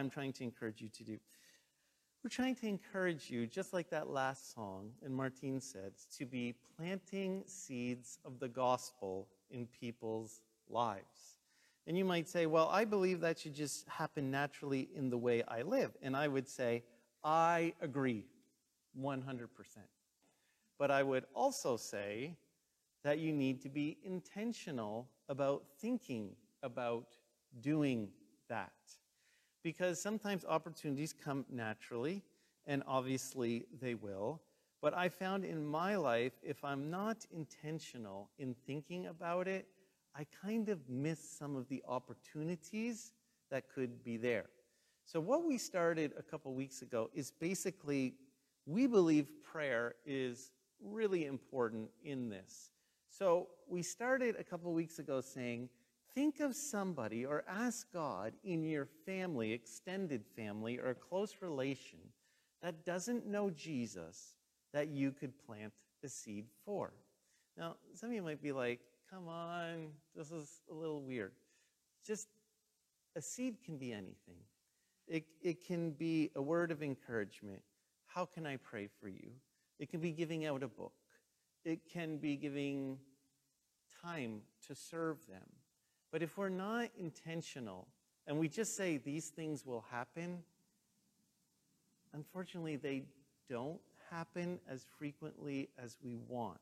I'm trying to encourage you to do. We're trying to encourage you, just like that last song, and Martine said, to be planting seeds of the gospel in people's lives. And you might say, well, I believe that should just happen naturally in the way I live. And I would say, I agree 100%. But I would also say that you need to be intentional about thinking about doing that. Because sometimes opportunities come naturally, and obviously they will. But I found in my life, if I'm not intentional in thinking about it, I kind of miss some of the opportunities that could be there. So, what we started a couple weeks ago is basically we believe prayer is really important in this. So, we started a couple weeks ago saying, think of somebody or ask God in your family, extended family, or a close relation that doesn't know Jesus that you could plant a seed for. Now, some of you might be like, come on, this is a little weird. Just a seed can be anything. It, it can be a word of encouragement. How can I pray for you? It can be giving out a book. It can be giving time to serve them. But if we're not intentional and we just say these things will happen, unfortunately, they don't happen as frequently as we want.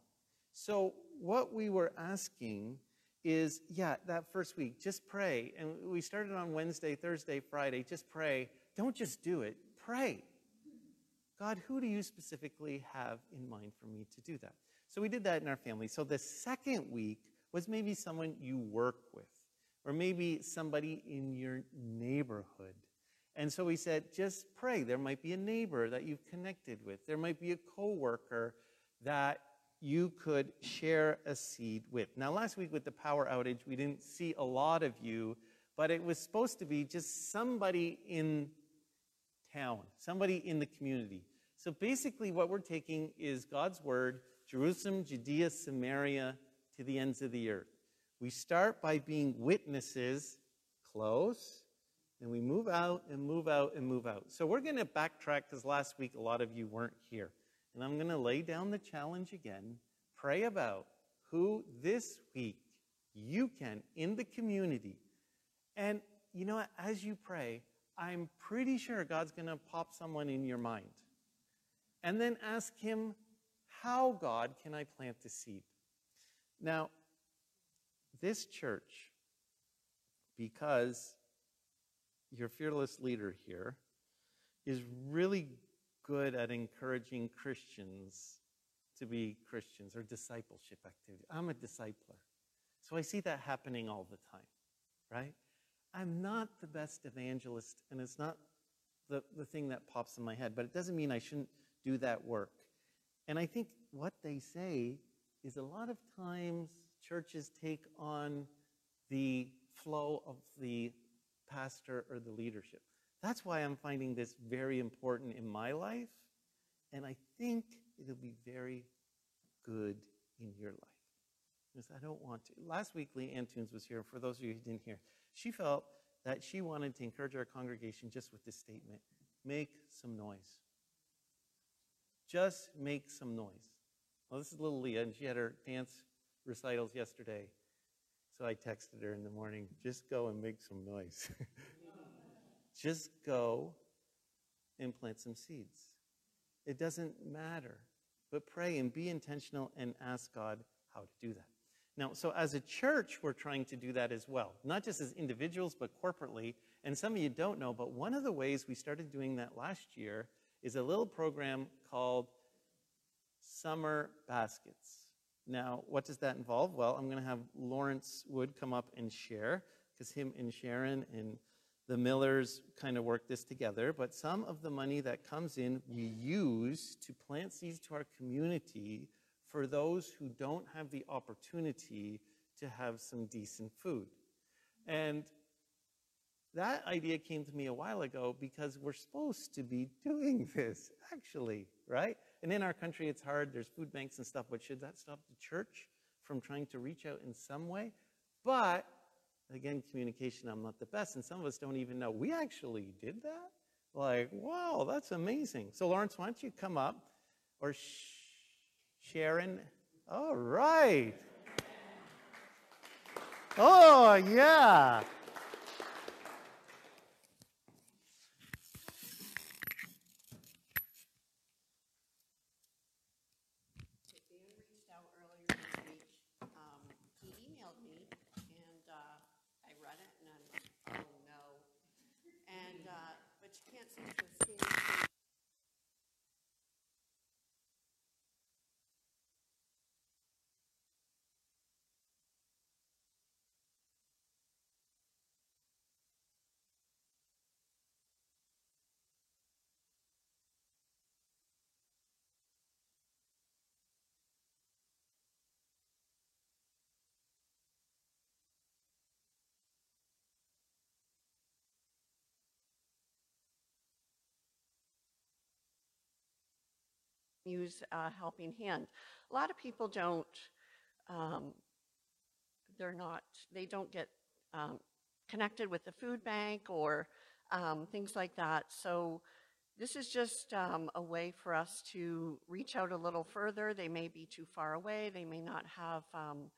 So, what we were asking is yeah, that first week, just pray. And we started on Wednesday, Thursday, Friday. Just pray. Don't just do it, pray. God, who do you specifically have in mind for me to do that? So we did that in our family. So the second week was maybe someone you work with, or maybe somebody in your neighborhood. And so we said, just pray. There might be a neighbor that you've connected with. There might be a coworker that you could share a seed with. Now, last week with the power outage, we didn't see a lot of you, but it was supposed to be just somebody in town, somebody in the community. So basically, what we're taking is God's word, Jerusalem, Judea, Samaria, to the ends of the earth. We start by being witnesses close, and we move out and move out and move out. So we're going to backtrack because last week a lot of you weren't here. And I'm going to lay down the challenge again. Pray about who this week you can in the community. And you know what? As you pray, I'm pretty sure God's going to pop someone in your mind. And then ask Him, How, God, can I plant the seed? Now, this church, because your fearless leader here is really good at encouraging Christians to be Christians or discipleship activity. I'm a discipler. So I see that happening all the time, right? I'm not the best evangelist, and it's not the, the thing that pops in my head, but it doesn't mean I shouldn't do that work. And I think what they say is a lot of times churches take on the flow of the pastor or the leadership. That's why I'm finding this very important in my life, and I think it'll be very good in your life. Because I don't want to. Last week, Lee Antunes was here. For those of you who didn't hear, she felt that she wanted to encourage our congregation just with this statement make some noise. Just make some noise. Well, this is little Leah, and she had her dance recitals yesterday. So I texted her in the morning just go and make some noise. Just go and plant some seeds. It doesn't matter, but pray and be intentional and ask God how to do that. Now, so as a church, we're trying to do that as well, not just as individuals, but corporately. And some of you don't know, but one of the ways we started doing that last year is a little program called Summer Baskets. Now, what does that involve? Well, I'm going to have Lawrence Wood come up and share, because him and Sharon and the Millers kind of work this together, but some of the money that comes in we use to plant seeds to our community for those who don't have the opportunity to have some decent food. And that idea came to me a while ago because we're supposed to be doing this, actually, right? And in our country, it's hard. There's food banks and stuff, but should that stop the church from trying to reach out in some way? But Again, communication, I'm not the best, and some of us don't even know. We actually did that? Like, wow, that's amazing. So, Lawrence, why don't you come up? Or Sh- Sharon? All right. Oh, yeah. Dan reached out earlier this week. Um, he emailed me and, uh, I read it and I'm, oh no. And, uh, but you can't seem to see. Use a helping hand. A lot of people don't, um, they're not, they don't get um, connected with the food bank or um, things like that. So this is just um, a way for us to reach out a little further. They may be too far away. They may not have um,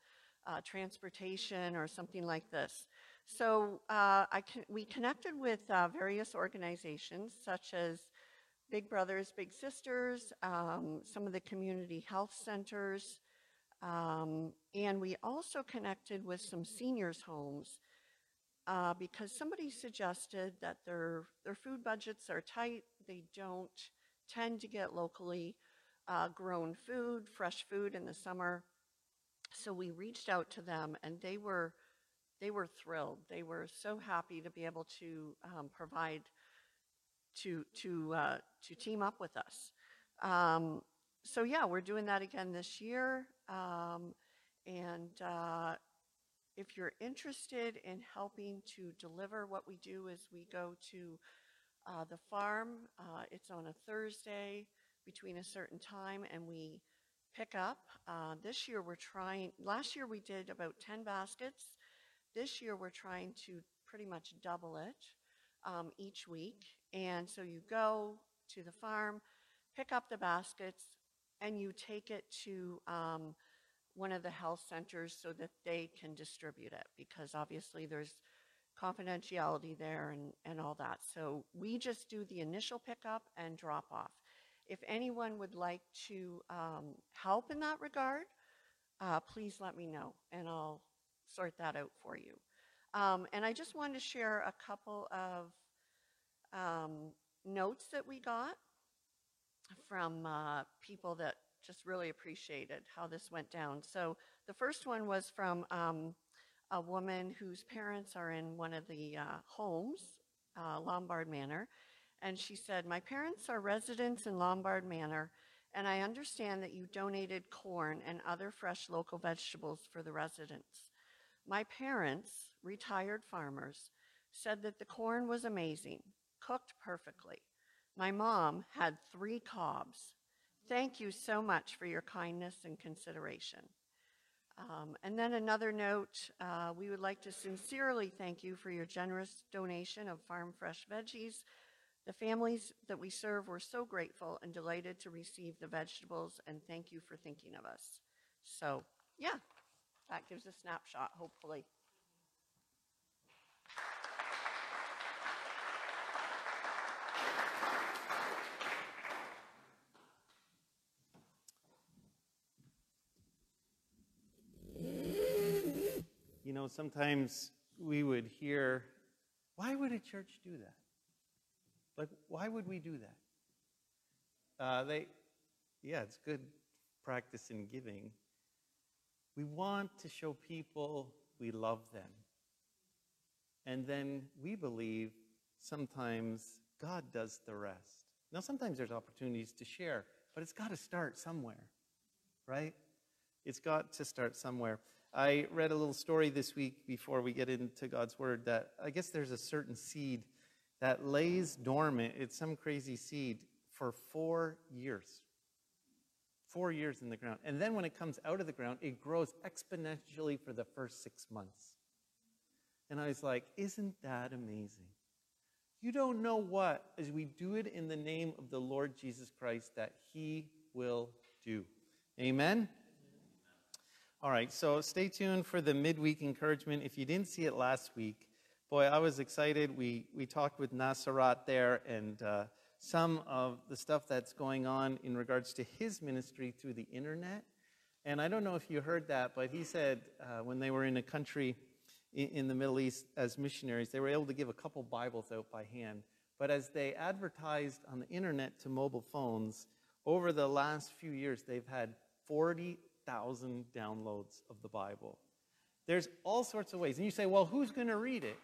uh, transportation or something like this. So uh, I can, we connected with uh, various organizations such as Big Brothers Big Sisters, um, some of the community health centers, um, and we also connected with some seniors' homes uh, because somebody suggested that their their food budgets are tight. They don't tend to get locally uh, grown food, fresh food in the summer. So we reached out to them, and they were they were thrilled. They were so happy to be able to um, provide to to uh, to team up with us. Um, so yeah, we're doing that again this year. Um, and uh, if you're interested in helping to deliver what we do is we go to uh, the farm. Uh, it's on a Thursday between a certain time, and we pick up. Uh, this year we're trying. Last year we did about 10 baskets. This year we're trying to pretty much double it um, each week. And so you go to the farm, pick up the baskets, and you take it to um, one of the health centers so that they can distribute it because obviously there's confidentiality there and, and all that. So we just do the initial pickup and drop off. If anyone would like to um, help in that regard, uh, please let me know and I'll sort that out for you. Um, and I just wanted to share a couple of um, notes that we got from uh, people that just really appreciated how this went down. So the first one was from um, a woman whose parents are in one of the uh, homes, uh, Lombard Manor, and she said, My parents are residents in Lombard Manor, and I understand that you donated corn and other fresh local vegetables for the residents. My parents, retired farmers, said that the corn was amazing, cooked perfectly. My mom had three cobs. Thank you so much for your kindness and consideration. Um, and then another note, uh, we would like to sincerely thank you for your generous donation of farm fresh veggies. The families that we serve were so grateful and delighted to receive the vegetables, and thank you for thinking of us. So, yeah, that gives a snapshot, hopefully. You know, sometimes we would hear, why would a church do that? Like, why would we do that? Uh, they, yeah, it's good practice in giving. We want to show people we love them. And then we believe sometimes God does the rest. Now, sometimes there's opportunities to share, but it's got to start somewhere, right? It's got to start somewhere. I read a little story this week before we get into God's Word that I guess there's a certain seed that lays dormant. It's some crazy seed for four years. Four years in the ground. And then when it comes out of the ground, it grows exponentially for the first six months. And I was like, isn't that amazing? You don't know what, as we do it in the name of the Lord Jesus Christ, that He will do. Amen? All right, so stay tuned for the midweek encouragement. If you didn't see it last week, boy, I was excited. We, we talked with Nasserat there and uh, some of the stuff that's going on in regards to his ministry through the internet. And I don't know if you heard that, but he said uh, when they were in a country in, in the Middle East as missionaries, they were able to give a couple Bibles out by hand. But as they advertised on the internet to mobile phones, over the last few years, they've had 40,000 downloads of the Bible. There's all sorts of ways. And you say, well, who's going to read it?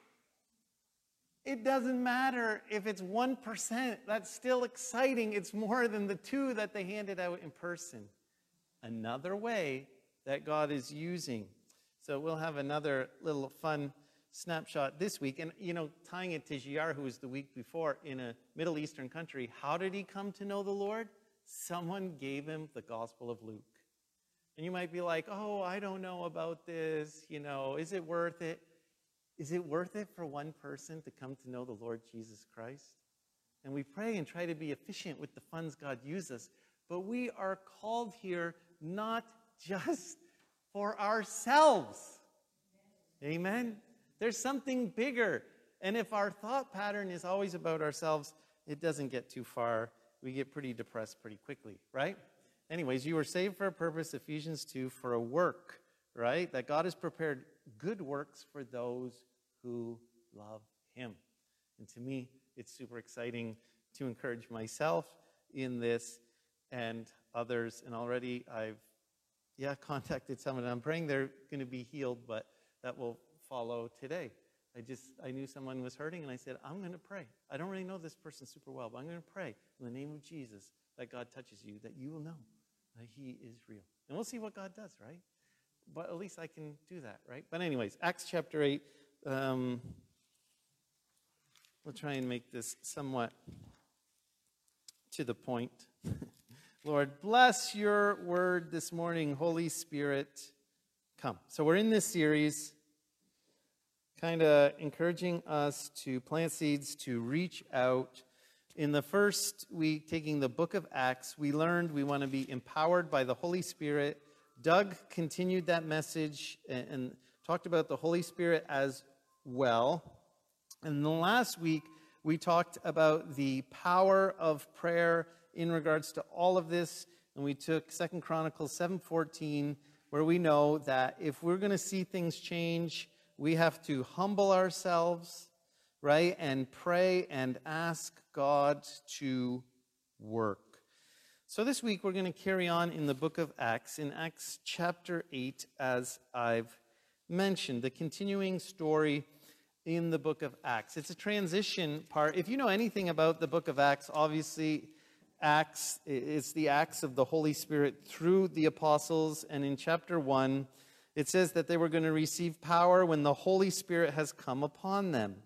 It doesn't matter if it's 1%. That's still exciting. It's more than the two that they handed out in person. Another way that God is using. So we'll have another little fun snapshot this week. And, you know, tying it to Giar, who was the week before in a Middle Eastern country, how did he come to know the Lord? Someone gave him the Gospel of Luke. And you might be like, oh, I don't know about this. You know, is it worth it? Is it worth it for one person to come to know the Lord Jesus Christ? And we pray and try to be efficient with the funds God uses. But we are called here not just for ourselves. Amen? There's something bigger. And if our thought pattern is always about ourselves, it doesn't get too far. We get pretty depressed pretty quickly, right? Anyways, you were saved for a purpose, Ephesians 2, for a work, right? That God has prepared good works for those who love Him. And to me, it's super exciting to encourage myself in this and others. And already I've, yeah, contacted someone. I'm praying they're going to be healed, but that will follow today. I just, I knew someone was hurting, and I said, I'm going to pray. I don't really know this person super well, but I'm going to pray in the name of Jesus that God touches you, that you will know He is real. And we'll see what God does, right? But at least I can do that, right? But, anyways, Acts chapter 8. Um, we'll try and make this somewhat to the point. Lord, bless your word this morning, Holy Spirit. Come. So, we're in this series, kind of encouraging us to plant seeds, to reach out. In the first week, taking the book of Acts, we learned we want to be empowered by the Holy Spirit. Doug continued that message and, and talked about the Holy Spirit as well. And the last week, we talked about the power of prayer in regards to all of this. And we took Second Chronicles 7:14, where we know that if we're going to see things change, we have to humble ourselves, right? And pray and ask God to work. So this week we're going to carry on in the book of Acts, in Acts chapter 8, as I've mentioned, the continuing story in the book of Acts. It's a transition part. If you know anything about the book of Acts, obviously, Acts is the acts of the Holy Spirit through the apostles. And in chapter 1, it says that they were going to receive power when the Holy Spirit has come upon them,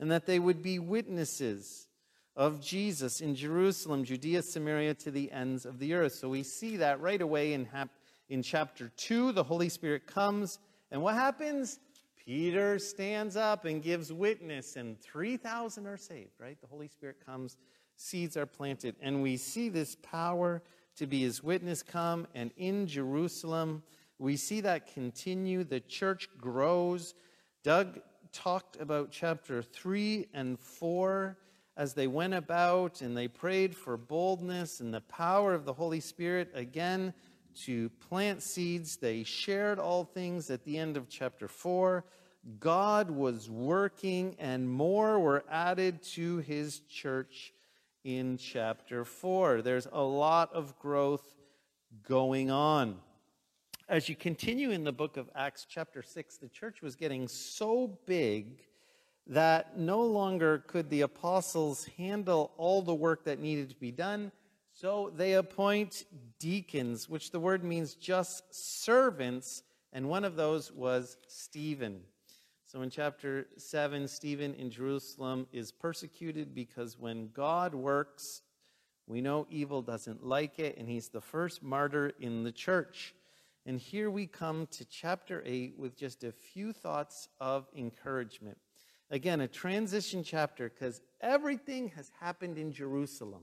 and that they would be witnesses of Jesus in Jerusalem, Judea, Samaria, to the ends of the earth. So we see that right away in, in chapter 2. The Holy Spirit comes, and what happens? Peter stands up and gives witness, and 3,000 are saved, right? The Holy Spirit comes, seeds are planted, and we see this power to be his witness come. And in Jerusalem, we see that continue. The church grows. Doug talked about chapter 3 and 4 as they went about and they prayed for boldness and the power of the Holy Spirit again to plant seeds. They shared all things at the end of chapter 4. God was working, and more were added to his church in chapter 4. There's a lot of growth going on. As you continue in the book of Acts, chapter 6, the church was getting so big that no longer could the apostles handle all the work that needed to be done. So they appoint deacons, which the word means just servants, and one of those was Stephen. So in chapter 7, Stephen in Jerusalem is persecuted because when God works, we know evil doesn't like it, and he's the first martyr in the church. And here we come to chapter 8 with just a few thoughts of encouragement. Again, a transition chapter because everything has happened in Jerusalem.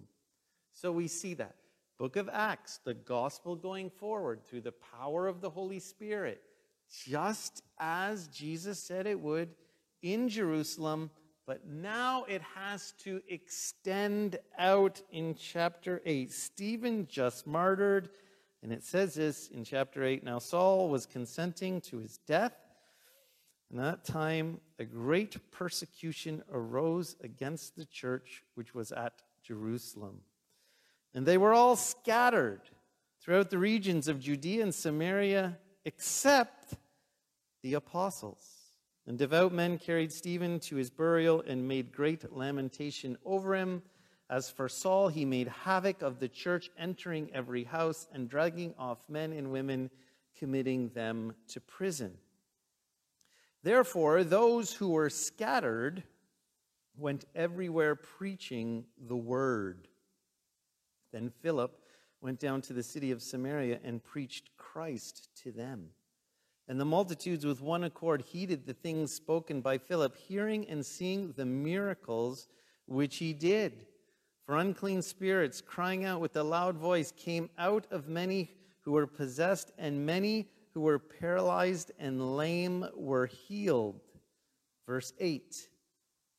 So we see that. Book of Acts, the gospel going forward through the power of the Holy Spirit, just as Jesus said it would in Jerusalem, but now it has to extend out in chapter 8. Stephen just martyred, and it says this in chapter 8 Now Saul was consenting to his death. And at that time, a great persecution arose against the church which was at Jerusalem. And they were all scattered throughout the regions of Judea and Samaria, except the apostles. And devout men carried Stephen to his burial and made great lamentation over him. As for Saul, he made havoc of the church, entering every house and dragging off men and women, committing them to prison. Therefore, those who were scattered went everywhere preaching the word. Then Philip went down to the city of Samaria and preached Christ to them. And the multitudes with one accord heeded the things spoken by Philip, hearing and seeing the miracles which he did. For unclean spirits, crying out with a loud voice, came out of many who were possessed, and many who were paralyzed and lame were healed. Verse 8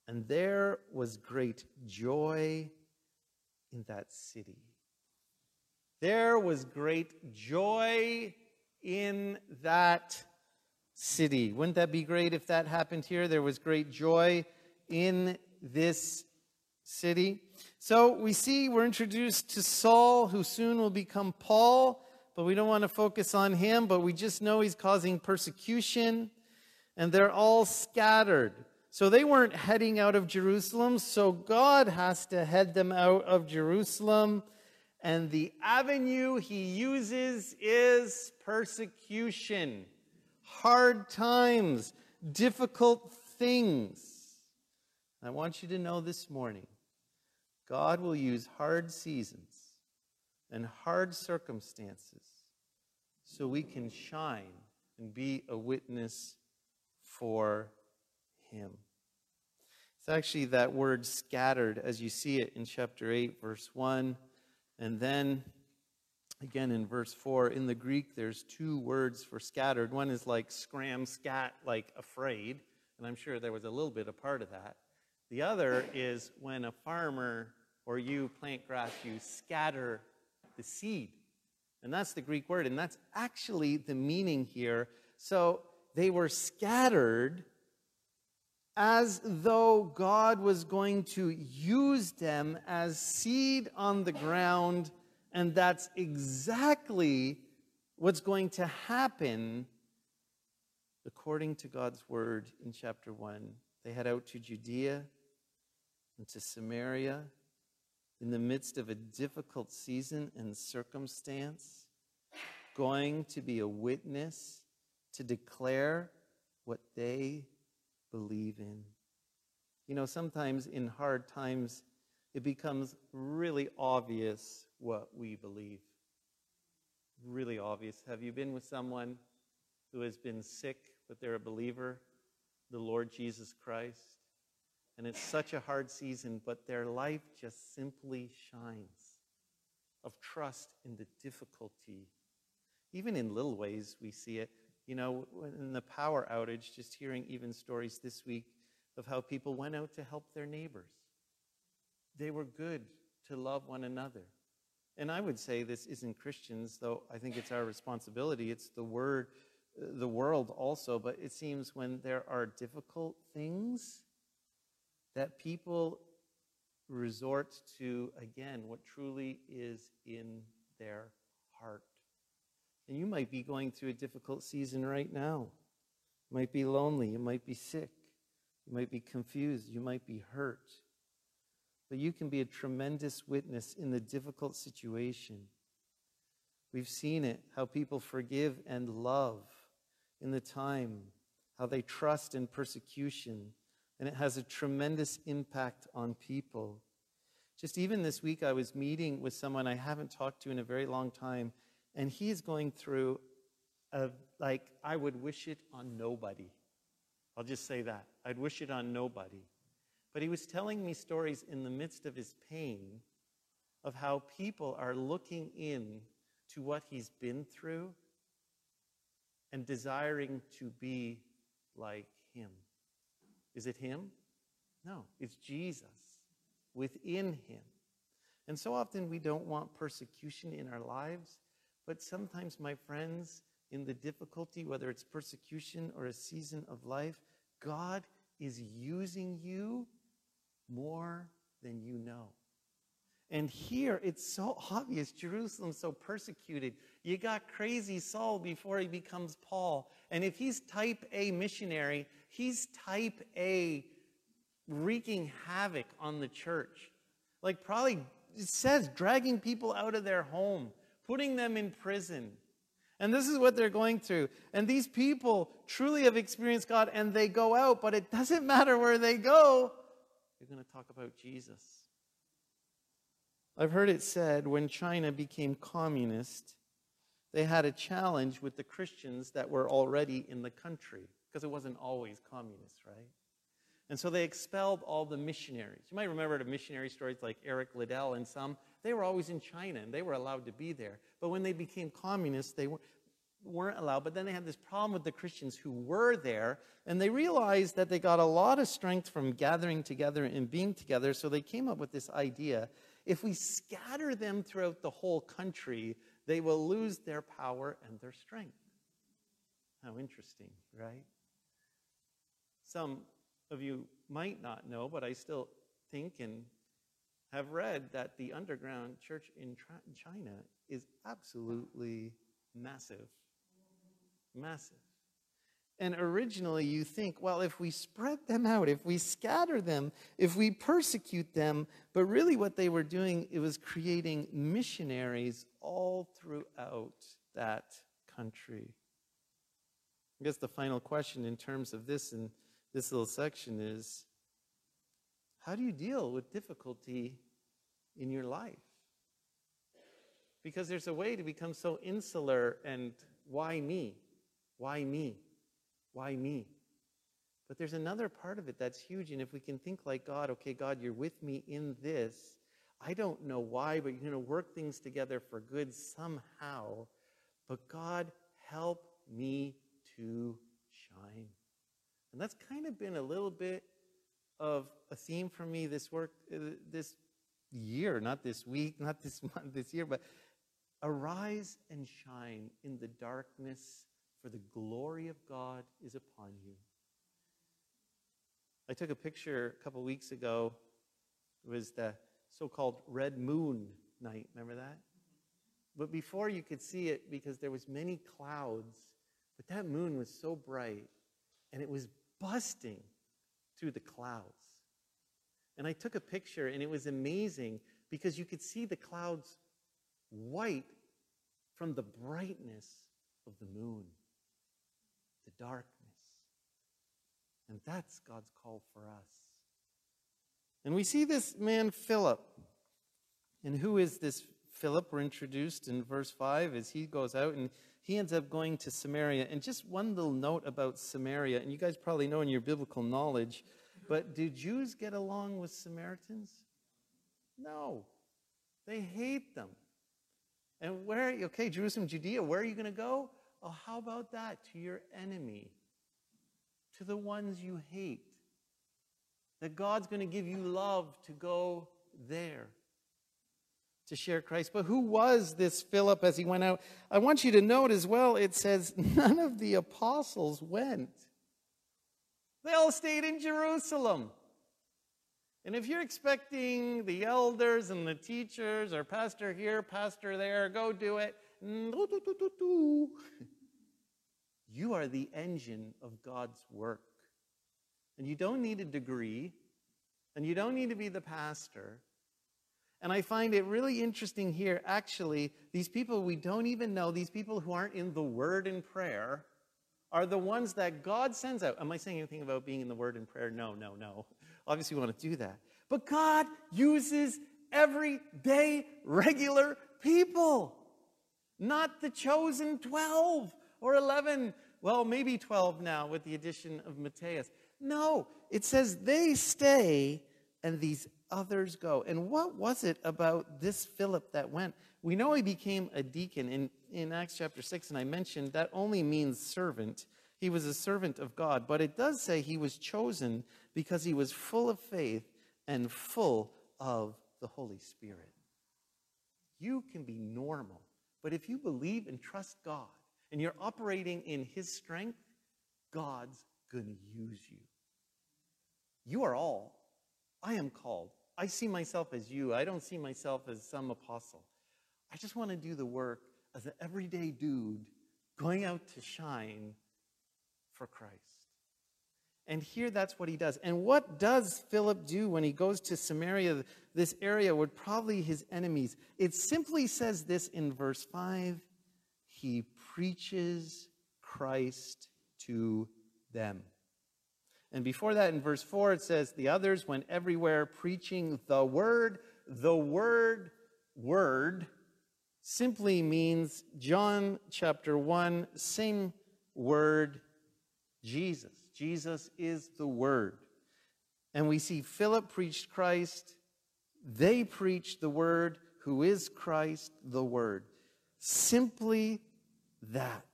And there was great joy in that city. There was great joy in that city. Wouldn't that be great if that happened here? There was great joy in this city. So we see we're introduced to Saul, who soon will become Paul, but we don't want to focus on him, but we just know he's causing persecution, and they're all scattered. So they weren't heading out of Jerusalem, so God has to head them out of Jerusalem. And the avenue he uses is persecution, hard times, difficult things. I want you to know this morning God will use hard seasons and hard circumstances so we can shine and be a witness for him. It's actually that word scattered as you see it in chapter 8, verse 1. And then again in verse 4, in the Greek, there's two words for scattered. One is like scram, scat, like afraid. And I'm sure there was a little bit a part of that. The other is when a farmer or you plant grass, you scatter the seed. And that's the Greek word. And that's actually the meaning here. So they were scattered as though God was going to use them as seed on the ground. And that's exactly what's going to happen according to God's word in chapter 1. They head out to Judea and to Samaria in the midst of a difficult season and circumstance, going to be a witness to declare what they believe in. You know, sometimes in hard times, it becomes really obvious what we believe. Really obvious. Have you been with someone who has been sick, but they're a believer, the Lord Jesus Christ? And it's such a hard season, but their life just simply shines of trust in the difficulty. Even in little ways, we see it. You know, in the power outage, just hearing even stories this week of how people went out to help their neighbors. They were good to love one another. And I would say this isn't Christians, though I think it's our responsibility. It's the word, the world also. But it seems when there are difficult things, that people resort to, again, what truly is in their heart. And you might be going through a difficult season right now. You might be lonely. You might be sick. You might be confused. You might be hurt. But you can be a tremendous witness in the difficult situation. We've seen it, how people forgive and love in the time, how they trust in persecution, and it has a tremendous impact on people. Just even this week, I was meeting with someone I haven't talked to in a very long time, and he's going through of like, I would wish it on nobody. I'll just say that. I'd wish it on nobody. But he was telling me stories in the midst of his pain of how people are looking in to what he's been through and desiring to be like him. Is it him? No, it's Jesus within him. And so often we don't want persecution in our lives, but sometimes, my friends, in the difficulty, whether it's persecution or a season of life, God is using you more than you know. And here it's so obvious Jerusalem's so persecuted. You got crazy Saul before he becomes Paul. And if he's type A missionary, he's type A wreaking havoc on the church. Like, probably, it says, dragging people out of their home, putting them in prison. And this is what they're going through. And these people truly have experienced God and they go out, but it doesn't matter where they go. They're going to talk about Jesus. I've heard it said when China became communist, they had a challenge with the Christians that were already in the country because it wasn't always communist, right? And so they expelled all the missionaries. You might remember the missionary stories like Eric Liddell and some. They were always in China and they were allowed to be there. But when they became communists, they weren't allowed. But then they had this problem with the Christians who were there. And they realized that they got a lot of strength from gathering together and being together. So they came up with this idea if we scatter them throughout the whole country, they will lose their power and their strength. How interesting, right? Some of you might not know, but I still think and have read that the underground church in China is absolutely massive. Massive. And originally you think, well, if we spread them out, if we scatter them, if we persecute them, but really what they were doing, it was creating missionaries all throughout that country. I guess the final question in terms of this and this little section is how do you deal with difficulty in your life? Because there's a way to become so insular and why me? Why me? Why me? But there's another part of it that's huge. And if we can think like God, okay, God, you're with me in this. I don't know why, but you're going to work things together for good somehow. But God, help me to shine. And that's kind of been a little bit of a theme for me this work, uh, this year, not this week, not this month, this year, but arise and shine in the darkness, for the glory of God is upon you. I took a picture a couple weeks ago. It was the so called red moon night. Remember that? But before you could see it, because there was many clouds, but that moon was so bright and it was busting through the clouds. And I took a picture, and it was amazing because you could see the clouds white from the brightness of the moon, darkness. And that's God's call for us. And we see this man, Philip. And who is this Philip? We're introduced in verse 5 as he goes out and he ends up going to Samaria. And just one little note about Samaria, and you guys probably know in your biblical knowledge, but do Jews get along with Samaritans? No. They hate them. And where, okay, Jerusalem, Judea, where are you going to go? Oh, how about that? To your enemy, to the ones you hate. That God's going to give you love to go there to share Christ. But who was this Philip as he went out? I want you to note as well, it says none of the apostles went. They all stayed in Jerusalem. And if you're expecting the elders and the teachers or pastor here, pastor there, go do it, Mm, you are the engine of God's work. And you don't need a degree, and you don't need to be the pastor. And I find it really interesting here, actually, these people we don't even know, these people who aren't in the Word and prayer, are the ones that God sends out. Am I saying anything about being in the Word and prayer? No, no, no. Obviously, we want to do that. But God uses everyday, regular people, not the chosen 12. or 11, well, maybe 12 now with the addition of Matthias. No, it says they stay and these others go. And what was it about this Philip that went? We know he became a deacon in, in Acts chapter 6, and I mentioned that only means servant. He was a servant of God, but it does say he was chosen because he was full of faith and full of the Holy Spirit. You can be normal, but if you believe and trust God and you're operating in his strength, God's going to use you. You are all. I am called. I see myself as you. I don't see myself as some apostle. I just want to do the work as an everyday dude going out to shine for Christ. And here that's what he does. And what does Philip do when he goes to Samaria, this area where probably his enemies? It simply says this in verse 5 he preaches Christ to them. And before that, in verse 4, it says, The others went everywhere preaching the word. The word, word, simply means John chapter 1, same word, Jesus. Jesus is the word. And we see Philip preached Christ. They preached the word, who is Christ, the word. Simply that.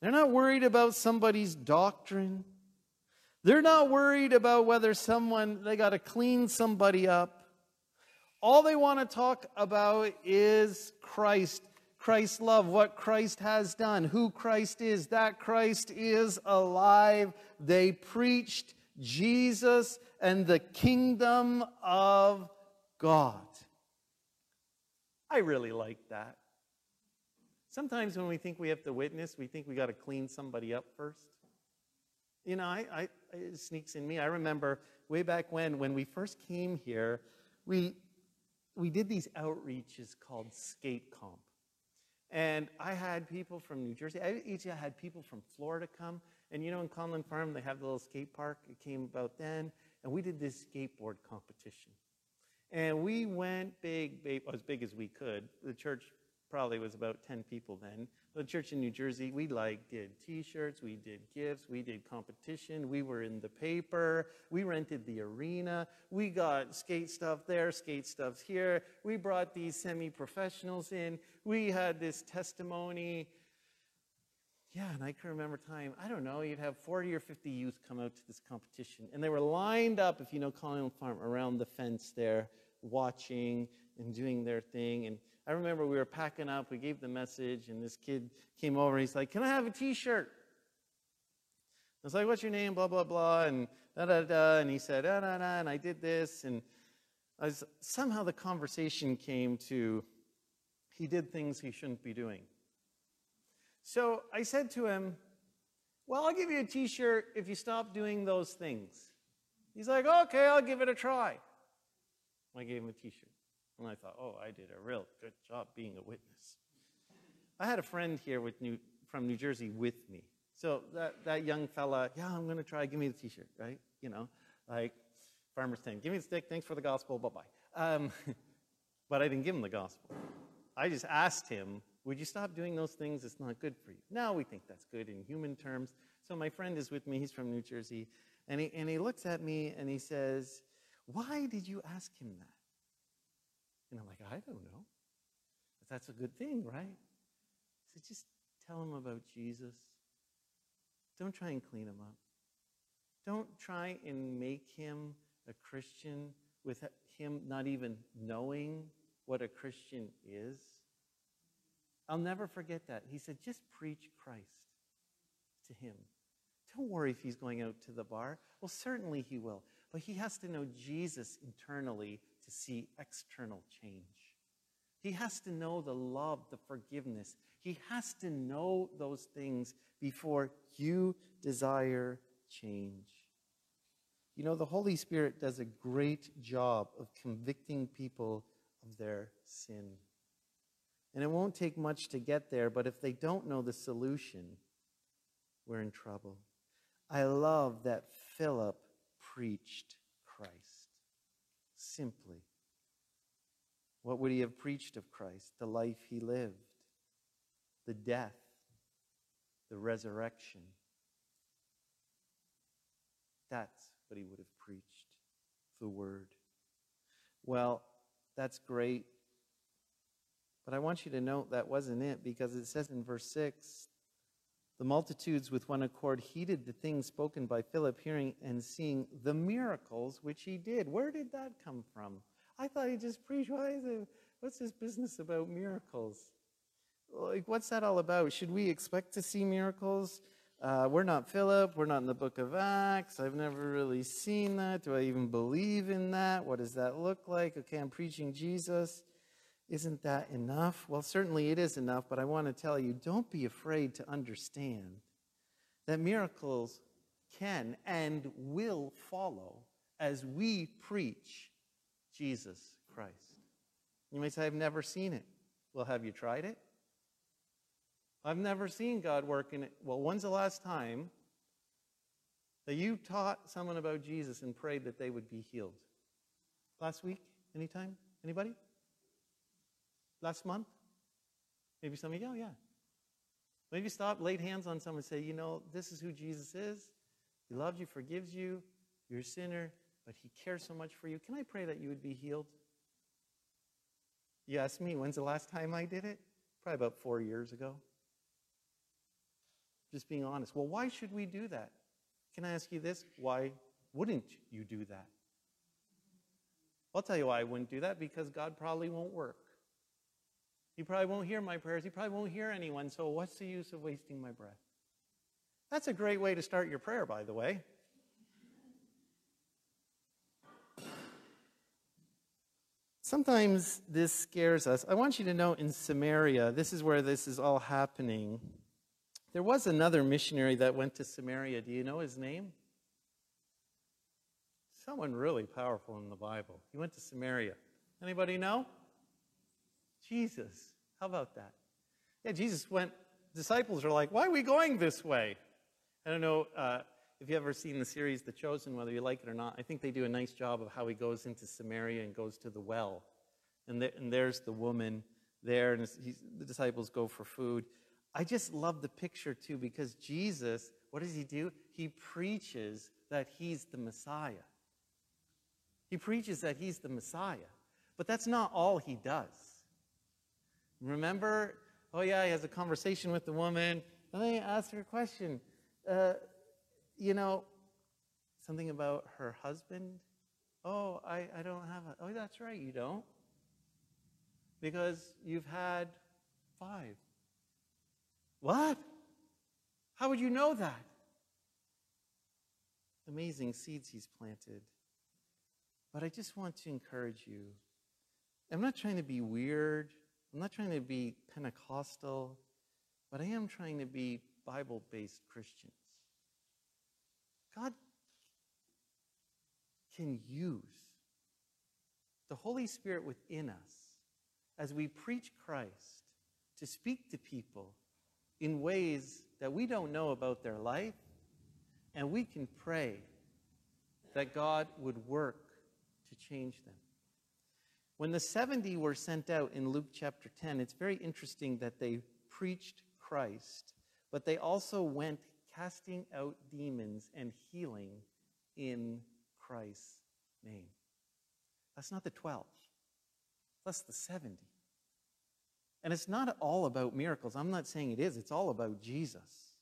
They're not worried about somebody's doctrine. They're not worried about whether someone, they got to clean somebody up. All they want to talk about is Christ, Christ's love, what Christ has done, who Christ is, that Christ is alive. They preached Jesus and the kingdom of God. I really like that. Sometimes when we think we have to witness, we think we got to clean somebody up first. You know, I, I, it sneaks in me. I remember way back when, when we first came here, we, we did these outreaches called Skate Comp. And I had people from New Jersey. I each I had people from Florida come. And you know, in Conlin Farm, they have the little skate park. It came about then. And we did this skateboard competition. And we went big, big, as big as we could. The church probably was about 10 people then. The church in New Jersey, we like did t-shirts, we did gifts, we did competition, we were in the paper, we rented the arena, we got skate stuff there, skate stuffs here. We brought these semi-professionals in. We had this testimony. Yeah, and I can remember time, I don't know, you'd have 40 or 50 youth come out to this competition. And they were lined up, if you know Conlin Farm, around the fence there, watching and doing their thing. And I remember we were packing up, we gave the message, and this kid came over. He's like, Can I have a t shirt? I was like, What's your name? Blah, blah, blah. And da, da, da. And he said, Da, da, da. And I did this. And was, somehow the conversation came to he did things he shouldn't be doing. So I said to him, Well, I'll give you a t shirt if you stop doing those things. He's like, Okay, I'll give it a try. I gave him a t shirt. And I thought, oh, I did a real good job being a witness. I had a friend here with New, from New Jersey with me. So that, that young fella, yeah, I'm going to try, give me the t shirt, right? You know, like Farmer's 10, give me the stick, thanks for the gospel, bye bye. Um, but I didn't give him the gospel. I just asked him, would you stop doing those things? It's not good for you. Now we think that's good in human terms. So my friend is with me, he's from New Jersey, and he, and he looks at me and he says, Why did you ask him that? And I'm like, I don't know. But that's a good thing, right? So just tell him about Jesus. Don't try and clean him up. Don't try and make him a Christian with him not even knowing what a Christian is. I'll never forget that. He said, just preach Christ to him. Don't worry if he's going out to the bar. Well, certainly he will. But he has to know Jesus internally to see external change. He has to know the love, the forgiveness. He has to know those things before you desire change. You know, the Holy Spirit does a great job of convicting people of their sin. And it won't take much to get there, but if they don't know the solution, we're in trouble. I love that Philip preached simply. What would he have preached of Christ? The life he lived, the death the resurrection. That's what he would have preached the word. Well, that's great. But I want you to note that wasn't it because it says in verse 6 the multitudes with one accord heeded the things spoken by Philip, hearing and seeing the miracles which he did. Where did that come from? I thought he just preached. Why is it, what's this business about miracles? Like, what's that all about? Should we expect to see miracles? Uh, we're not Philip. We're not in the book of Acts. I've never really seen that. Do I even believe in that? What does that look like? Okay, I'm preaching Jesus. Isn't that enough? Well, certainly it is enough, but I want to tell you don't be afraid to understand that miracles can and will follow as we preach Jesus Christ. You may say, I've never seen it. Well, have you tried it? I've never seen God work in it. Well, when's the last time that you taught someone about Jesus and prayed that they would be healed? Last week? Anytime? Anybody? Last month? Maybe some of you, oh, yeah. Maybe stop, laid hands on someone and say, you know, this is who Jesus is. He loves you, forgives you. You're a sinner, but he cares so much for you. Can I pray that you would be healed? You ask me, when's the last time I did it? Probably about four years ago. Just being honest. Well, why should we do that? Can I ask you this? Why wouldn't you do that? I'll tell you why I wouldn't do that because God probably won't work. He probably won't hear my prayers. He probably won't hear anyone. So, what's the use of wasting my breath? That's a great way to start your prayer, by the way. Sometimes this scares us. I want you to know in Samaria, this is where this is all happening. There was another missionary that went to Samaria. Do you know his name? Someone really powerful in the Bible. He went to Samaria. Anybody know? Jesus. How about that? Yeah, Jesus went, disciples are like, why are we going this way? I don't know uh, if you've ever seen the series The Chosen, whether you like it or not. I think they do a nice job of how he goes into Samaria and goes to the well. And, and there's the woman there, and the disciples go for food. I just love the picture too because Jesus, what does he do? He preaches that he's the Messiah. He preaches that he's the Messiah. But that's not all he does. Remember? Oh, yeah, he has a conversation with the woman. And then he asks her a question. Uh, you know, something about her husband. Oh, I, I don't have a. Oh, that's right, you don't. Because you've had five. What? How would you know that? Amazing seeds he's planted. But I just want to encourage you. I'm not trying to be weird. I'm not trying to be Pentecostal, but I am trying to be Bible based Christians. God can use the Holy Spirit within us as we preach Christ to speak to people in ways that we don't know about their life, and we can pray that God would work to change them. When the 70 were sent out in Luke chapter 10, it's very interesting that they preached Christ, but they also went casting out demons and healing in Christ's name. That's not the 12, that's the 70. And it's not all about miracles. I'm not saying it is, it's all about Jesus.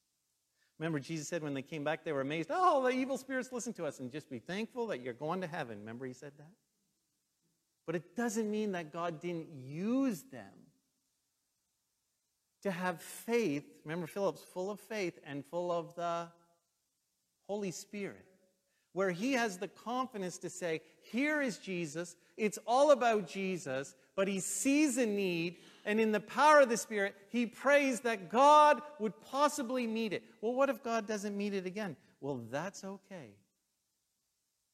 Remember, Jesus said when they came back, they were amazed. Oh, the evil spirits listen to us, and just be thankful that you're going to heaven. Remember, he said that? But it doesn't mean that God didn't use them to have faith. Remember, Philip's full of faith and full of the Holy Spirit, where he has the confidence to say, Here is Jesus. It's all about Jesus, but he sees a need, and in the power of the Spirit, he prays that God would possibly meet it. Well, what if God doesn't meet it again? Well, that's okay.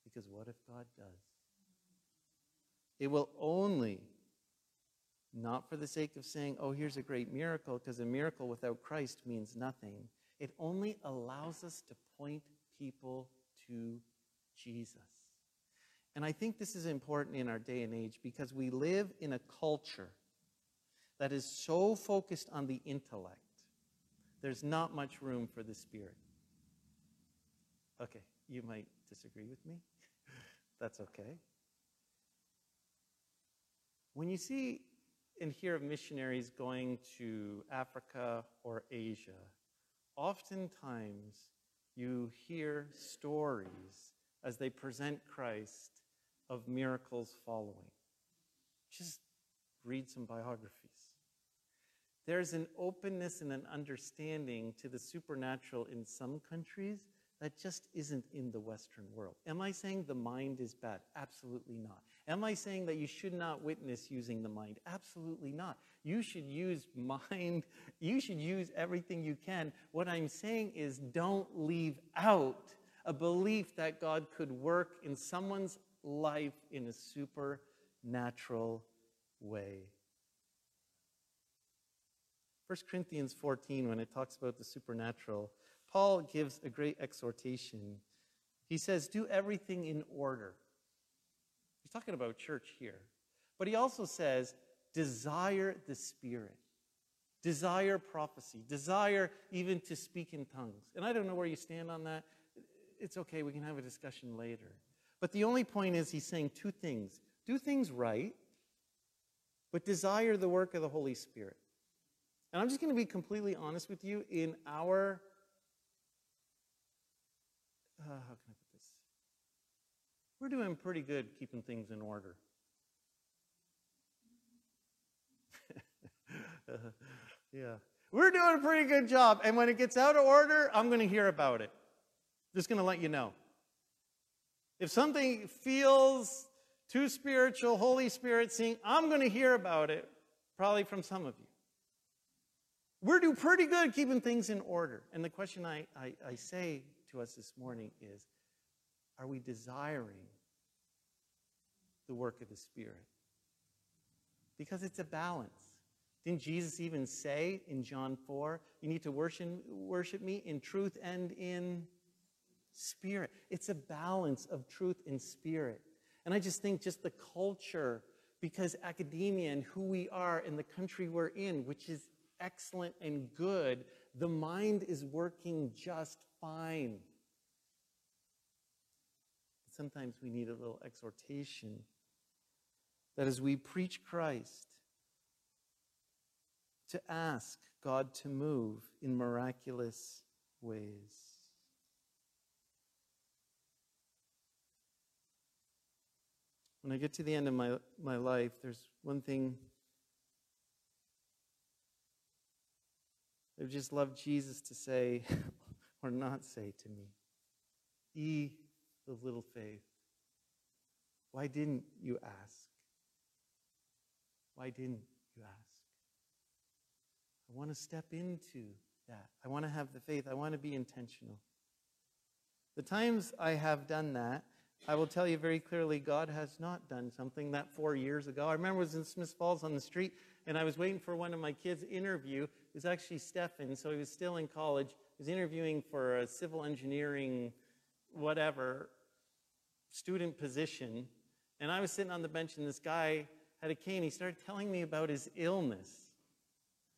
Because what if God does? It will only, not for the sake of saying, oh, here's a great miracle, because a miracle without Christ means nothing. It only allows us to point people to Jesus. And I think this is important in our day and age because we live in a culture that is so focused on the intellect, there's not much room for the Spirit. Okay, you might disagree with me. That's okay. When you see and hear of missionaries going to Africa or Asia, oftentimes you hear stories as they present Christ of miracles following. Just read some biographies. There's an openness and an understanding to the supernatural in some countries that just isn't in the Western world. Am I saying the mind is bad? Absolutely not. Am I saying that you should not witness using the mind? Absolutely not. You should use mind, you should use everything you can. What I'm saying is don't leave out a belief that God could work in someone's life in a supernatural way. 1 Corinthians 14, when it talks about the supernatural, Paul gives a great exhortation. He says, Do everything in order. He's talking about church here. But he also says, Desire the Spirit. Desire prophecy. Desire even to speak in tongues. And I don't know where you stand on that. It's okay, we can have a discussion later. But the only point is, he's saying two things do things right, but desire the work of the Holy Spirit. And I'm just going to be completely honest with you. In our uh, how can I? We're doing pretty good keeping things in order. yeah. We're doing a pretty good job. And when it gets out of order, I'm going to hear about it. Just going to let you know. If something feels too spiritual, Holy Spirit seeing, I'm going to hear about it, probably from some of you. We're doing pretty good keeping things in order. And the question I, I, I say to us this morning is are we desiring the work of the Spirit? Because it's a balance. Didn't Jesus even say in John 4, you need to worship, worship me in truth and in spirit? It's a balance of truth and spirit. And I just think just the culture, because academia and who we are in the country we're in, which is excellent and good, the mind is working just fine. Sometimes we need a little exhortation that as we preach Christ, to ask God to move in miraculous ways. When I get to the end of my, my life, there's one thing I would just love Jesus to say or not say to me. Ye of little faith, why didn't you ask? Why didn't you ask? I want to step into that. I want to have the faith. I want to be intentional. The times I have done that, I will tell you very clearly, God has not done something that four years ago. I remember I was in Smith Falls on the street, and I was waiting for one of my kids' interview. It was actually Stefan, so he was still in college. He was interviewing for a civil engineering, whatever, student position. And I was sitting on the bench, and this guy had a cane. He started telling me about his illness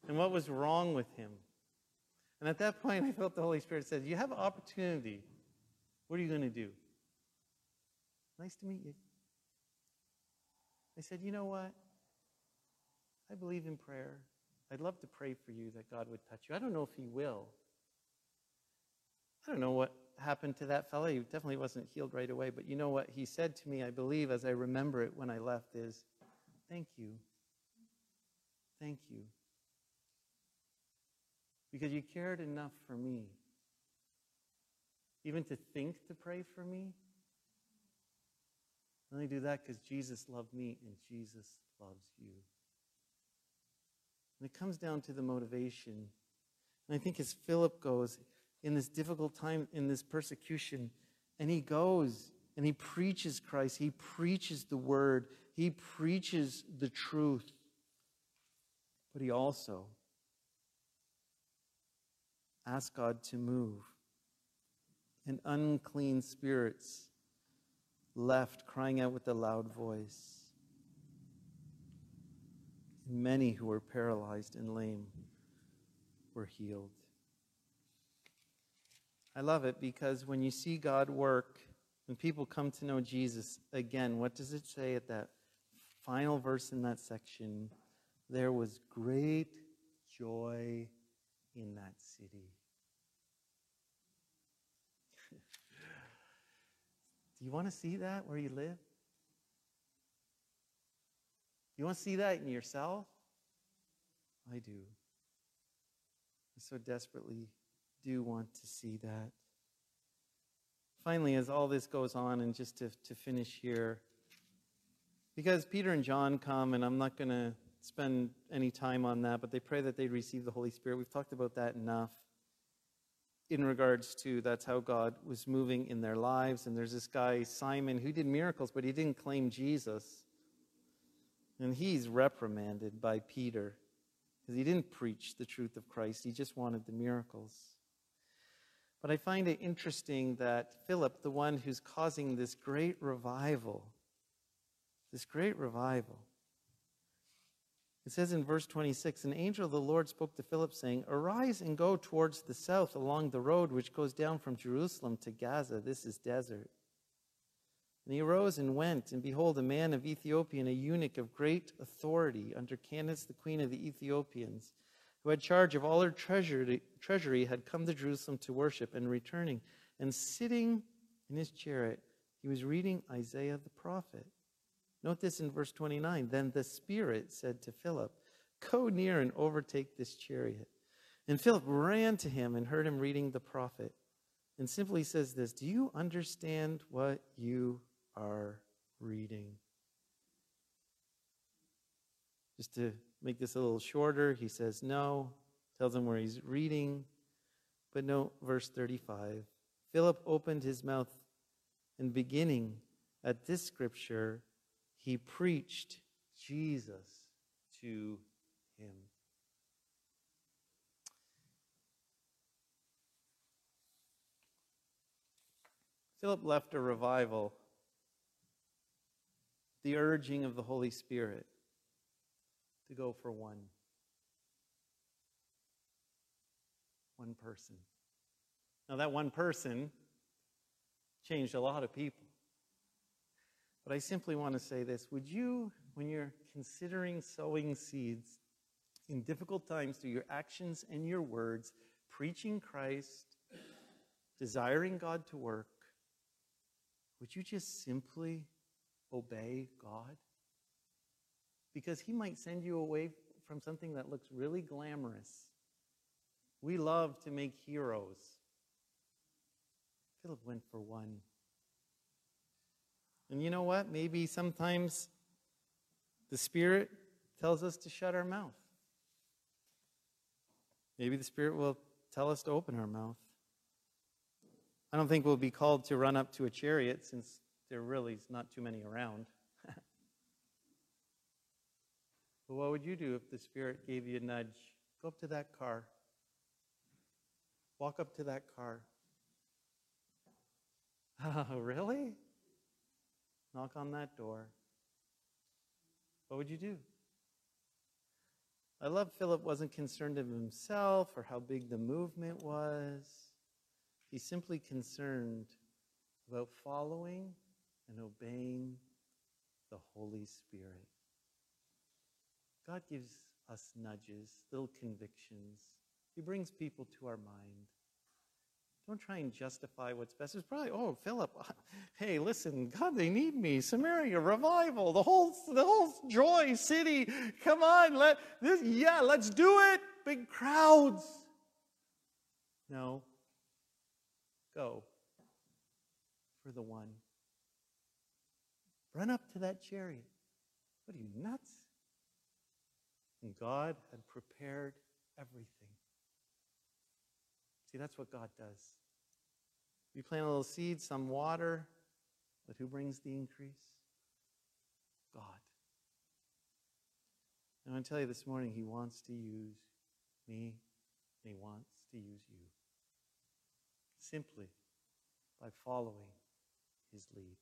and what was wrong with him. And at that point, I felt the Holy Spirit said, You have an opportunity. What are you going to do? Nice to meet you. I said, You know what? I believe in prayer. I'd love to pray for you that God would touch you. I don't know if He will. I don't know what happened to that fellow. He definitely wasn't healed right away. But you know what he said to me, I believe, as I remember it when I left, is thank you. Thank you. Because you cared enough for me. Even to think to pray for me. I only do that because Jesus loved me and Jesus loves you. And it comes down to the motivation. And I think as Philip goes, in this difficult time, in this persecution. And he goes and he preaches Christ. He preaches the word. He preaches the truth. But he also asks God to move. And unclean spirits left crying out with a loud voice. And many who were paralyzed and lame were healed. I love it because when you see God work, when people come to know Jesus, again, what does it say at that final verse in that section? There was great joy in that city. Do you want to see that where you live? You want to see that in yourself? I do. I so desperately do want to see that. Finally, as all this goes on, and just to, to finish here, because Peter and John come, and I'm not going to spend any time on that, but they pray that they receive the Holy Spirit. We've talked about that enough in regards to that's how God was moving in their lives. And there's this guy, Simon, who did miracles, but he didn't claim Jesus. And he's reprimanded by Peter because he didn't preach the truth of Christ, he just wanted the miracles. But I find it interesting that Philip, the one who's causing this great revival, this great revival, it says in verse 26 An angel of the Lord spoke to Philip, saying, Arise and go towards the south along the road which goes down from Jerusalem to Gaza. This is desert. And he arose and went, and behold, a man of Ethiopia, a eunuch of great authority under Candace, the queen of the Ethiopians, who had charge of all her treasury, treasury, had come to Jerusalem to worship, and returning, and sitting in his chariot, he was reading Isaiah the prophet. Note this in verse 29. Then the Spirit said to Philip, Go near and overtake this chariot. And Philip ran to him and heard him reading the prophet, and simply says this Do you understand what you are reading? Just to make this a little shorter, he says no, tells him where he's reading. But no, verse 35. Philip opened his mouth, and beginning at this scripture, he preached Jesus to him. Philip left a revival, the urging of the Holy Spirit to go for one. One person. Now, that one person changed a lot of people. But I simply want to say this Would you, when you're considering sowing seeds in difficult times through your actions and your words, preaching Christ, desiring God to work, would you just simply obey God? Because He might send you away from something that looks really glamorous. We love to make heroes. Philip went for one. And you know what? Maybe sometimes the Spirit tells us to shut our mouth. Maybe the Spirit will tell us to open our mouth. I don't think we'll be called to run up to a chariot since there really is not too many around. But what would you do if the Spirit gave you a nudge? Go up to that car. Walk up to that car. Oh, really? knock on that door, what would you do? I love Philip wasn't concerned of himself or how big the movement was. He's simply concerned about following and obeying the Holy Spirit. God gives us nudges, little convictions. He brings people to our mind. Don't try and justify what's best. It's probably, oh, Philip, hey, listen, God, they need me. Samaria, revival, the whole, the whole joy city. Come on, let this, yeah, let's do it. Big crowds. No. Go for the one. Run up to that chariot. What are you, nuts? And God had prepared everything. See, that's what God does. We plant a little seed, some water, but who brings the increase? God. And I want to tell you this morning, He wants to use me, and He wants to use you. Simply by following His lead.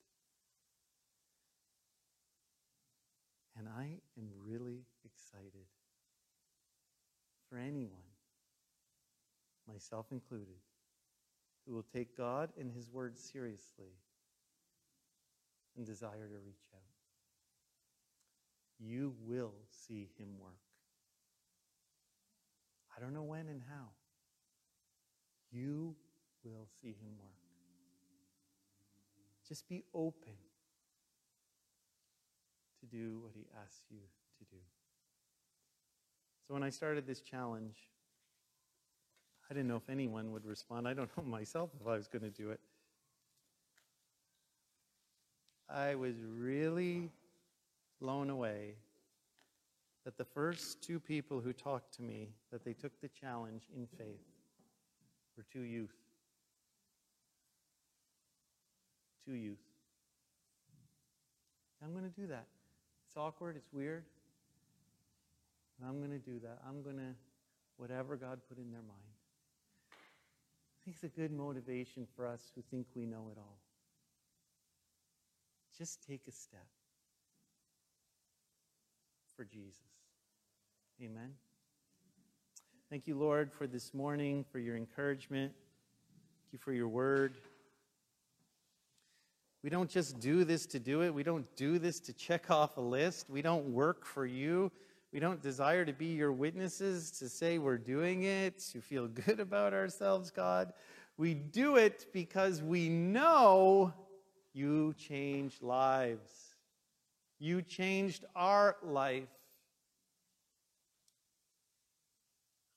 And I am really excited for anyone, myself included, who will take God and His Word seriously and desire to reach out. You will see Him work. I don't know when and how. You will see Him work. Just be open to do what He asks you to do. So when I started this challenge, I didn't know if anyone would respond. I don't know myself if I was going to do it. I was really blown away that the first two people who talked to me that they took the challenge in faith were two youth. Two youth. I'm going to do that. It's awkward, it's weird. And I'm going to do that. I'm going to, whatever God put in their mind. I think it's a good motivation for us who think we know it all. Just take a step for Jesus. Amen. Thank you, Lord, for this morning, for your encouragement. Thank you for your word. We don't just do this to do it. We don't do this to check off a list. We don't work for you. We don't desire to be your witnesses, to say we're doing it, to feel good about ourselves, God. We do it because we know you changed lives. You changed our life.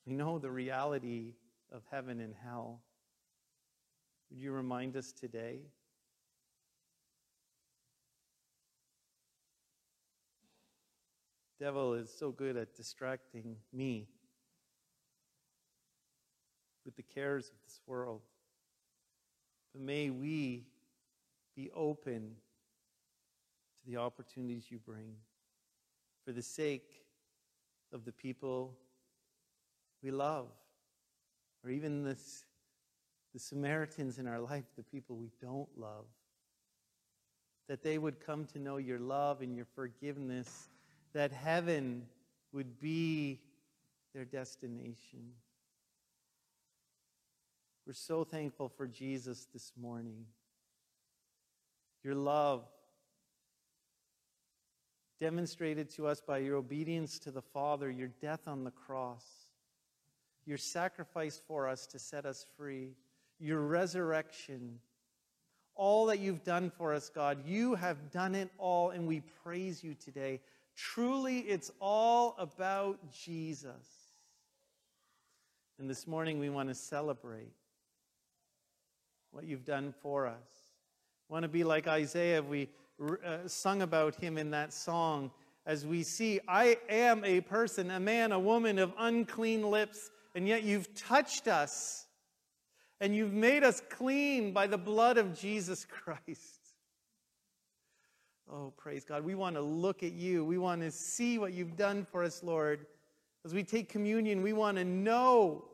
We know the reality of heaven and hell. Would you remind us today? Devil is so good at distracting me with the cares of this world. But may we be open to the opportunities you bring for the sake of the people we love, or even this, the Samaritans in our life, the people we don't love. That they would come to know your love and your forgiveness that heaven would be their destination. We're so thankful for Jesus this morning. Your love demonstrated to us by your obedience to the Father, your death on the cross, your sacrifice for us to set us free, your resurrection. All that you've done for us, God, you have done it all, and we praise you today. Truly, it's all about Jesus. And this morning, we want to celebrate what you've done for us. We want to be like Isaiah. We uh, sung about him in that song as we see, I am a person, a man, a woman of unclean lips, and yet you've touched us and you've made us clean by the blood of Jesus Christ. Oh, praise God. We want to look at you. We want to see what you've done for us, Lord. As we take communion, we want to know.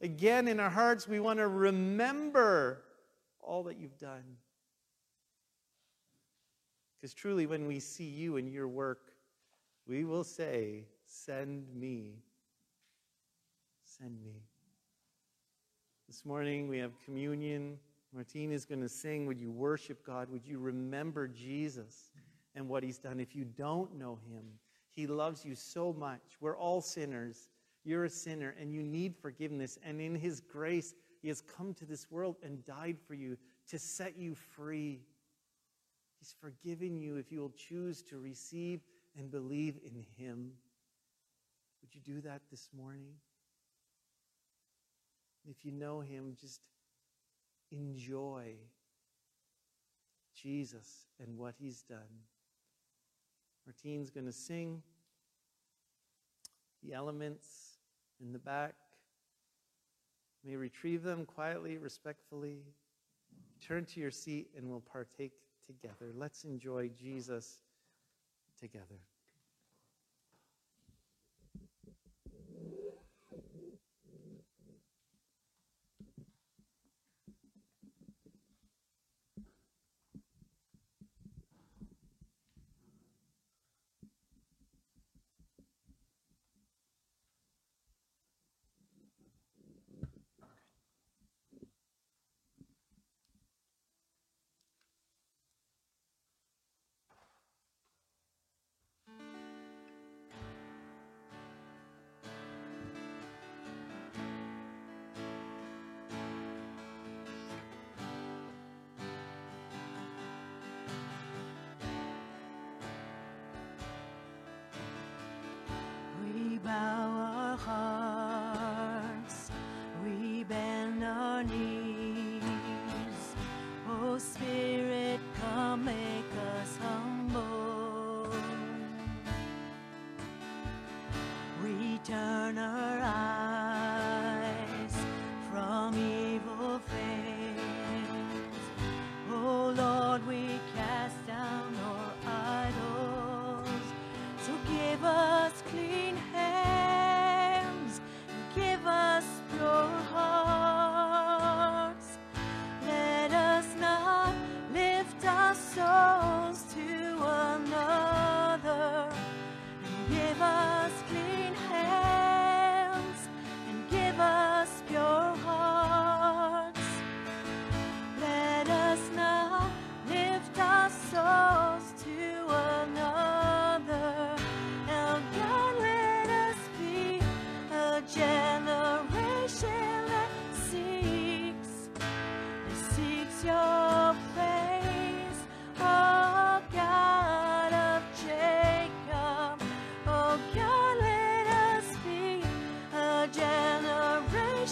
Again, in our hearts, we want to remember all that you've done. Because truly, when we see you and your work, we will say, Send me. Send me. This morning, we have communion. Martine is going to sing, Would you worship God? Would you remember Jesus and what he's done? If you don't know him, he loves you so much. We're all sinners. You're a sinner and you need forgiveness. And in his grace, he has come to this world and died for you to set you free. He's forgiven you if you will choose to receive and believe in him. Would you do that this morning? If you know him, just enjoy Jesus and what he's done. Martine's going to sing the elements in the back. May retrieve them quietly, respectfully. Turn to your seat and we'll partake together. Let's enjoy Jesus together.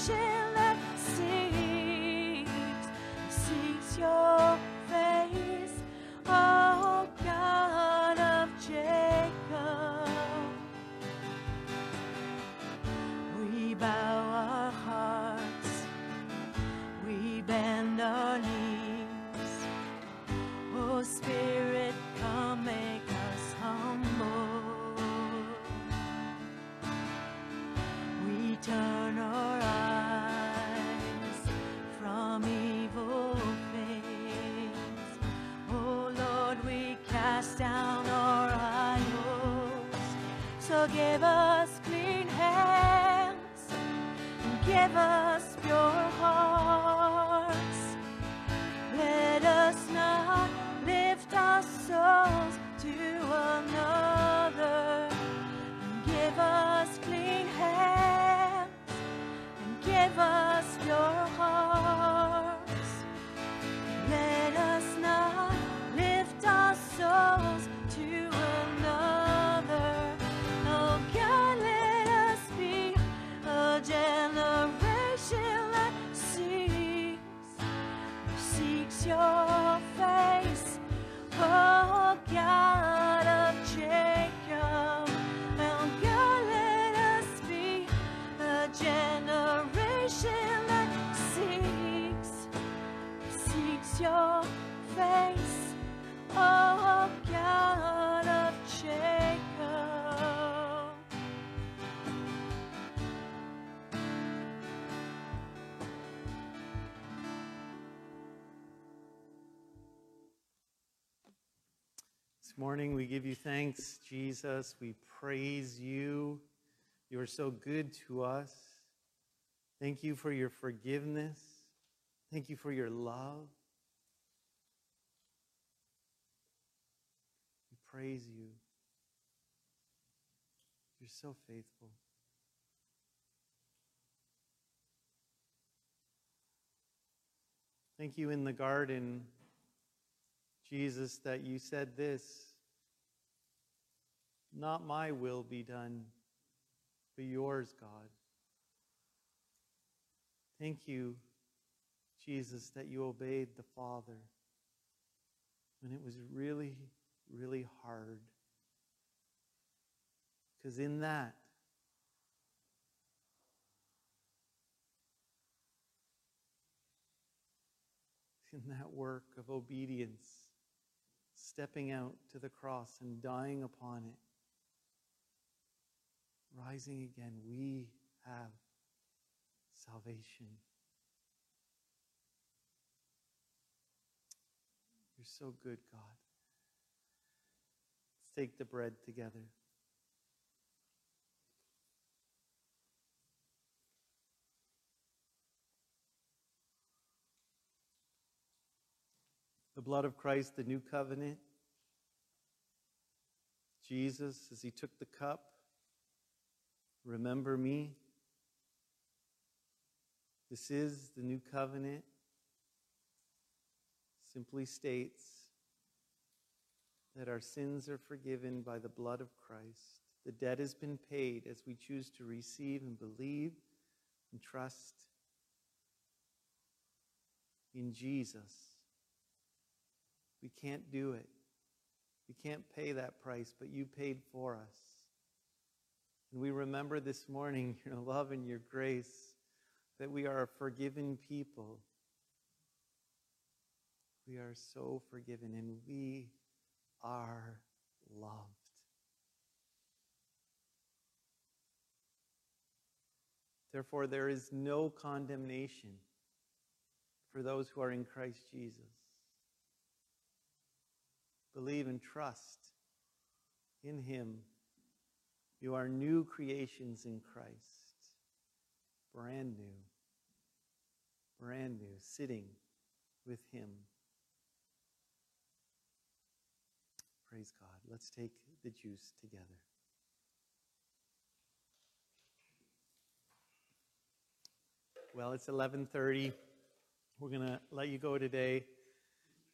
Generation morning we give you thanks, Jesus. We praise you. You are so good to us. Thank you for your forgiveness. Thank you for your love. We praise you. You're so faithful. Thank you in the garden, Jesus, that you said this Not my will be done, but yours, God. Thank you, Jesus, that you obeyed the Father when it was really, really hard. Because in that, in that work of obedience, stepping out to the cross and dying upon it, rising again, we have salvation. You're so good, God. Let's take the bread together. The blood of Christ, the new covenant. Jesus, as he took the cup, remember me. This is the new covenant. Simply states that our sins are forgiven by the blood of Christ. The debt has been paid as we choose to receive and believe and trust in Jesus. We can't do it. We can't pay that price, but you paid for us. And we remember this morning your love and your grace that we are a forgiven people. We are so forgiven and we are loved. Therefore, there is no condemnation for those who are in Christ Jesus. Believe and trust in Him. You are new creations in Christ, brand new, brand new, sitting with Him. Praise God. Let's take the juice together. Well, it's 11:30. We're going to let you go today.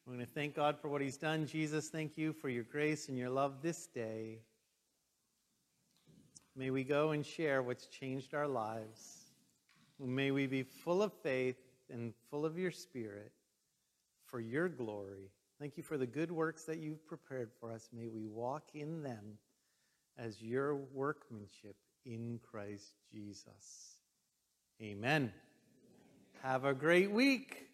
We're going to thank God for what he's done. Jesus, thank you for your grace and your love this day. May we go and share what's changed our lives. May we be full of faith and full of your spirit for your glory. Thank you for the good works that you've prepared for us. May we walk in them as your workmanship in Christ Jesus. Amen. Have a great week.